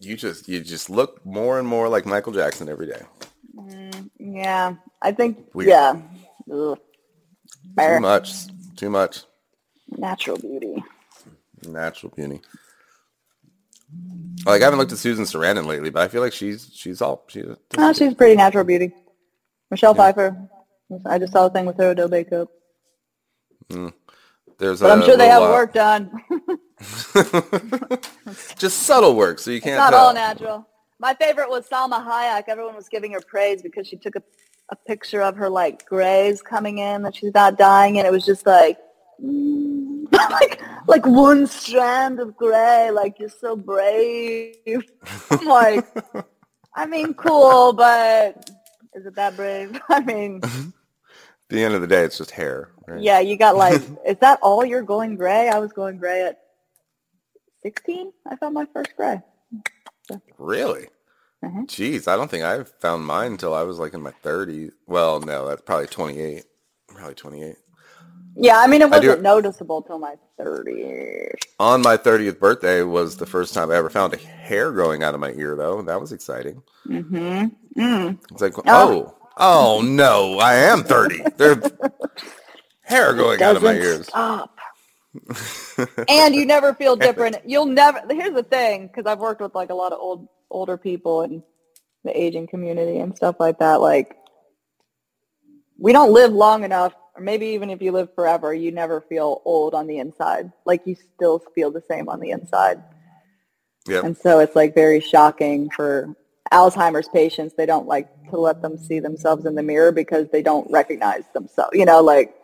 you just you just look more and more like Michael Jackson every day. Mm, yeah. I think Weird. yeah. Ugh. Too much, too much Natural beauty. natural beauty. Like I haven't looked at Susan Sarandon lately, but I feel like she's she's all she's. Oh, she's pretty natural beauty. Michelle Pfeiffer. I just saw a thing with her with makeup. Mm. There's But i I'm sure they have uh, work done. [laughs] [laughs] just subtle work, so you can't It's not tell. all natural. My favorite was Salma Hayek. Everyone was giving her praise because she took a, a picture of her like grays coming in that she's not dying, and it was just like, mm, [laughs] like like one strand of gray. Like you're so brave. I'm like, [laughs] I mean, cool, but is it that brave? [laughs] I mean, At the end of the day, it's just hair. Right? yeah, you got like, is that all you're going gray? I was going gray at 16. I found my first gray. Really? Mhm. Jeez, I don't think I found mine until I was like in my 30s. Well, no, that's probably 28. Probably 28. Yeah, I mean, it wasn't noticeable till my 30s. On my 30th birthday was the first time I ever found a hair growing out of my ear, though. That was exciting. Mm-hmm. Mm. It's like, oh, oh no, I am 30. There's [laughs] hair growing out of my ears. Stop. [laughs] and you never feel different. You'll never. Here's the thing, because I've worked with like a lot of old older people and the aging community and stuff like that. Like, we don't live long enough, or maybe even if you live forever, you never feel old on the inside. Like you still feel the same on the inside. Yep. And so it's like very shocking for Alzheimer's patients. They don't like to let them see themselves in the mirror because they don't recognize themselves. You know, like,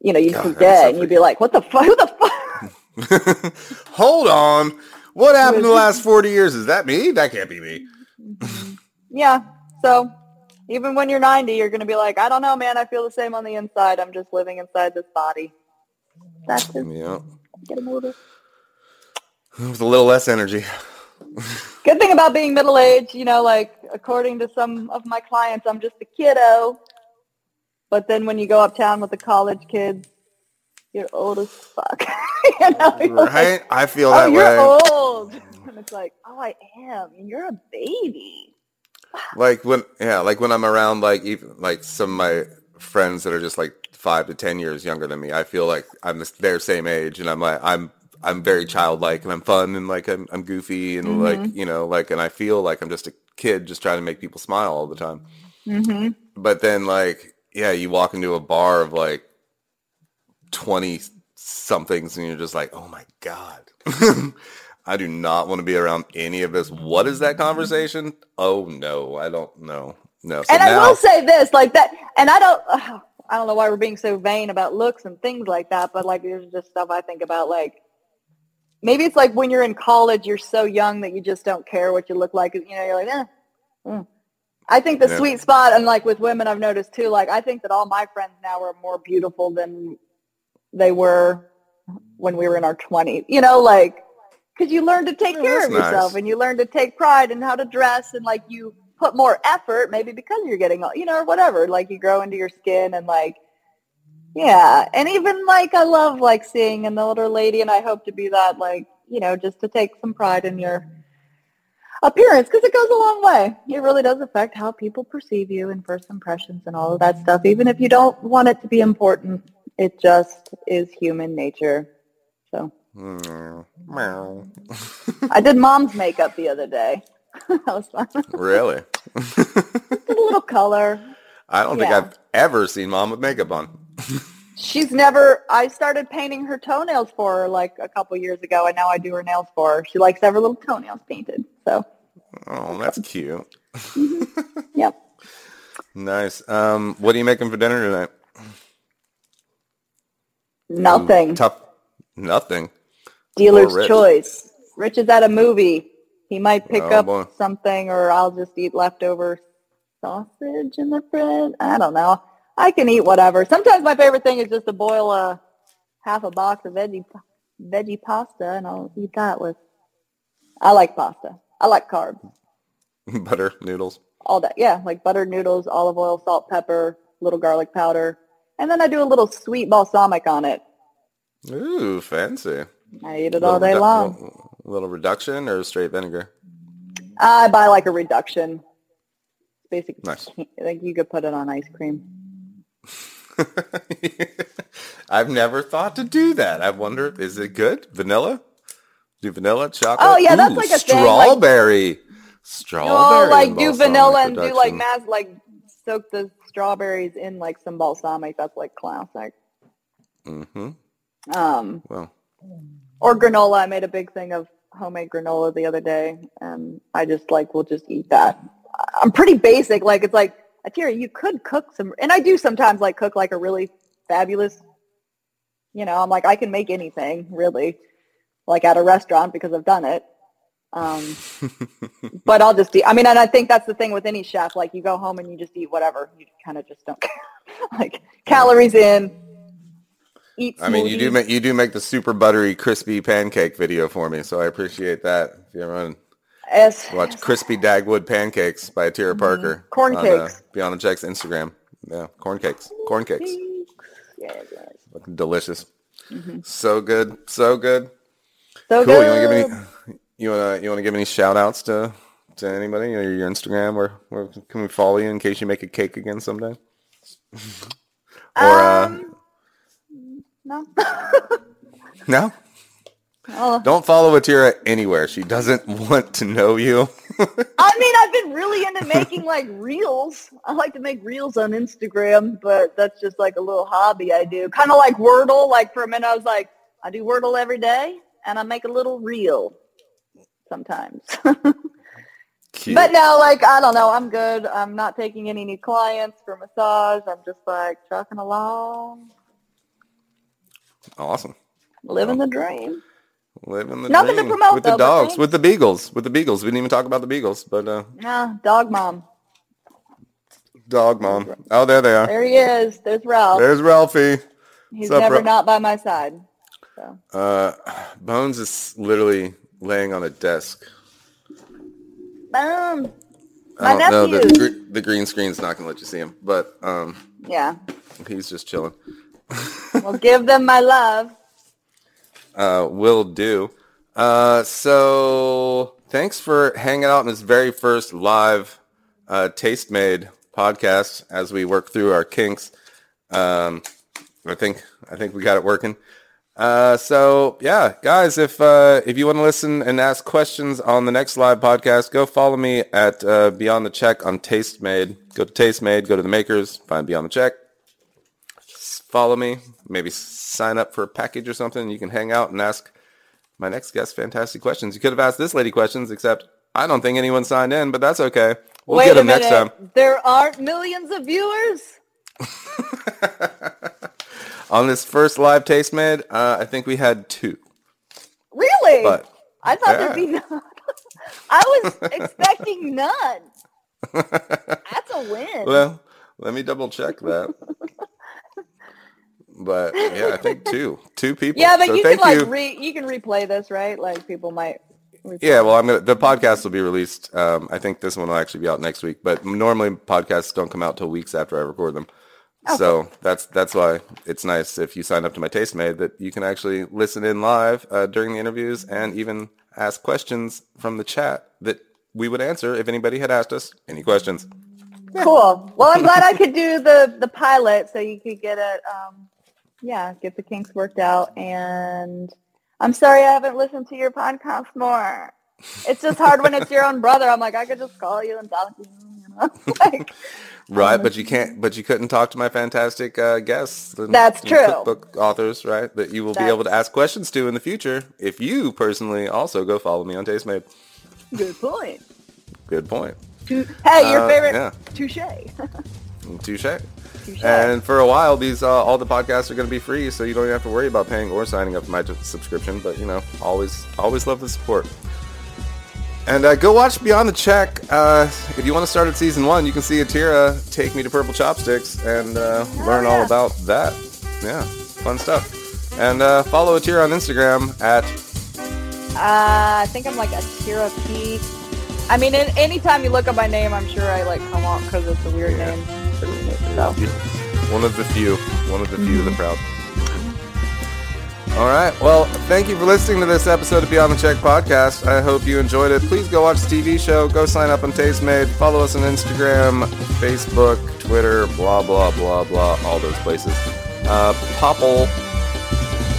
you know, you God, see that'd be dead and you'd be like, what the fuck? [laughs] Who the fuck? [laughs] Hold on. What happened is the last 40 years? Is that me? That can't be me. Mm-hmm. yeah. So even when you're 90, you're going to be like, I don't know, man. I feel the same on the inside. I'm just living inside this body. That's just Yeah. getting older. With a little less energy. [laughs] Good thing about being middle-aged, you know, like according to some of my clients, I'm just a kiddo. But then when you go uptown with the college kids, you're old as fuck. [laughs] you know, you're like, Right? I feel oh, that you're way. old. And it's like, oh, I am. And you're a baby. like when yeah like when i'm around like even like some of my friends that are just like five to ten years younger than me i feel like i'm their same age and i'm like i'm i'm very childlike and i'm fun and like i'm, I'm goofy and Mm-hmm. like you know like and i feel like i'm just a kid just trying to make people smile all the time Mm-hmm. but then like yeah you walk into a bar of like 20 somethings and you're just like oh my god [laughs] i do not want to be around any of this what is that conversation oh no i don't know no so and I now will say this, like that, and I don't, I don't know why we're being so vain about looks and things like that, but like there's just stuff I think about, like maybe it's like when you're in college, you're so young that you just don't care what you look like. You know, you're like, eh. mm. I think the Yeah. sweet spot, and like with women, I've noticed too. Like I think that all my friends now are more beautiful than they were when we were in our 20s. You know, like because you learn to take Oh, care of yourself nice. and you learn to take pride in how to dress and like you put more effort maybe because you're getting old, you know or whatever like you grow into your skin and like yeah and even like i love like seeing an older lady and i hope to be that like you know just to take some pride in your appearance because it goes a long way. It really does affect how people perceive you and first impressions and all of that stuff. Even if you don't want it to be important, it just is human nature. So Meow. I did mom's makeup the other day. [laughs] that was fun. really? Just a little color. I don't think Yeah. I've ever seen mom with makeup on. She's never, I started painting her toenails for her like a couple years ago and now I do her nails for her. She likes to have her little toenails painted. So, Oh, that's cute. [laughs] yep. Nice. Um, what are you making for dinner tonight? Nothing. Tough. Nothing. Dealer's Rich. choice. Rich is at a movie. He might pick Oh, up boy. something or I'll just eat leftover sausage in the fridge. I don't know. I can eat whatever. Sometimes my favorite thing is just to boil a half a box of veggie veggie pasta and I'll eat that with I like pasta. I like carbs. [laughs] Butter, noodles. All that. Yeah, like buttered noodles, olive oil, salt, pepper, little garlic powder. And then I do a little sweet balsamic on it. Ooh, fancy. I eat it all day redu- long. Little, little reduction or straight vinegar? I buy like a reduction. Basically, Nice. [laughs] think you could put it on ice cream. [laughs] I've never thought to do that. I wonder, is it good? Vanilla? Do vanilla, chocolate? Oh, yeah, that's Ooh, like a thing, like- strawberry. Strawberry. Oh, like do vanilla and do like mass, like soak the strawberries in like some balsamic. That's like classic. Mm-hmm. Um, Well, or granola. I made a big thing of homemade granola the other day, and I just like will just eat that. I'm pretty basic. Like it's like Atira, you could cook some, and I do sometimes like cook like a really fabulous. You know, I'm like I can make anything really, like at a restaurant because I've done it. Um, [laughs] but I'll just eat. I mean, and I think that's the thing with any chef. Like you go home and you just eat whatever. You kind of just don't [laughs] care. like calories in. Eat. I mean, you do make you do make the super buttery, crispy pancake video for me, so I appreciate that. If you ever want to Yes. watch Crispy Dagwood Pancakes by Tira Parker. Mm-hmm. Corn on, cakes. Uh, Beyond Instagram. Yeah, corn cakes. Corn cakes. Yeah, yeah. Looking delicious. So good. So good. So cool. good. You want to give any? You want to? You want to give any shout outs to to anybody? Or your Instagram, or where can we follow you in case you make a cake again someday? [laughs] or uh, Um, no. [laughs] no, Oh, don't follow Atira anywhere. She doesn't [laughs] want to know you. I mean, I've been really into making like reels. I like to make reels on Instagram, but that's just like a little hobby I do. Kind of like Wordle. Like for a minute, I was like, I do Wordle every day, and I make a little reel sometimes. [laughs] But no, like I don't know. I'm good. I'm not taking any new clients for massage. I'm just like trucking along, awesome. living the dream. Living the Nothing to promote, with the though, but dogs, with the beagles, with the beagles. We didn't even talk about the beagles, but uh, Nah, dog mom. dog mom. Oh, there they are. There he is. There's Ralph. There's Ralphie. He's up, never Ralph? not by my side. So Uh, Bones is literally laying on a desk. boom. I My don't know. The, the green screen's not gonna let you see him, but um, Yeah. he's just chilling. [laughs] Well, give them my love. Uh, will do. Uh, so thanks for hanging out in this very first live uh, Tastemade podcast as we work through our kinks. Um, I think I think we got it working. Uh, so yeah, guys, if uh, if you want to listen and ask questions on the next live podcast, go follow me at uh, Beyond the Check on Tastemade. Go to Tastemade, go to the makers, find Beyond the Check. Follow me, maybe sign up for a package or something. You can hang out and ask my next guest fantastic questions. You could have asked this lady questions, except I don't think anyone signed in, but that's okay. We'll Wait get them next time. There aren't millions of viewers. [laughs] On this first live Tastemade, uh, I think we had two. Really? But I thought yeah. there'd be none. [laughs] I was [laughs] expecting none. [laughs] That's a win. Well, let me double check that. but yeah, I think two, two people. yeah, but So you can like you. re you can replay this, right? Like people might. Yeah, well, I'm gonna. The podcast will be released. Um, I think this one will actually be out next week. But normally podcasts don't come out till weeks after I record them. So that's that's why it's nice if you sign up to my Tastemade that you can actually listen in live uh, during the interviews and even ask questions from the chat that we would answer if anybody had asked us any questions. Cool. Well, I'm glad I could do the the pilot, so you could get it. Um, yeah, get the kinks worked out. And I'm sorry I haven't listened to your podcast more. It's just hard when it's your own brother. I'm like, I could just call you and talk to you. [laughs] like, Right, but you can't. But you couldn't talk to my fantastic uh, guests. the- That's true. Cookbook authors, right? That you will be able to ask questions to in the future if you personally also go follow me on Tastemade. good point. Good point. Hey, your Uh, favorite yeah. touche. [laughs] Touche. Touche. And for a while, these uh, all the podcasts are going to be free, so you don't even have to worry about paying or signing up for my subscription. But you know, always, always love the support. And uh, go watch Beyond the Check. Uh, if you want to start at season one, you can see Atira take me to Purple Chopsticks and uh, learn all about that. Yeah, fun stuff. And uh, follow Atira on Instagram at Uh, I think I'm like a Tira P. I mean, in, anytime you look up my name, I'm sure I like come out because it's a weird Yeah. name. So, one of the few, one of the few, in the proud. All right. Well, thank you for listening to this episode of Beyond the Check podcast. I hope you enjoyed it. Please go watch the TV show. Go sign up on Tastemade. Follow us on Instagram, Facebook, Twitter, blah, blah, blah, blah, all those places. Uh,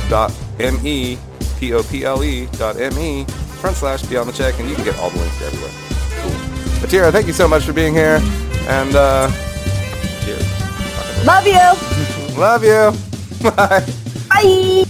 popple.me, P-O-P-L-E dot M-E, front slash Beyond the Check, and you can get all the links everywhere. Cool. Atira, thank you so much for being here. And, uh, cheers. love you. [laughs] Love you. [laughs] Bye. Bye.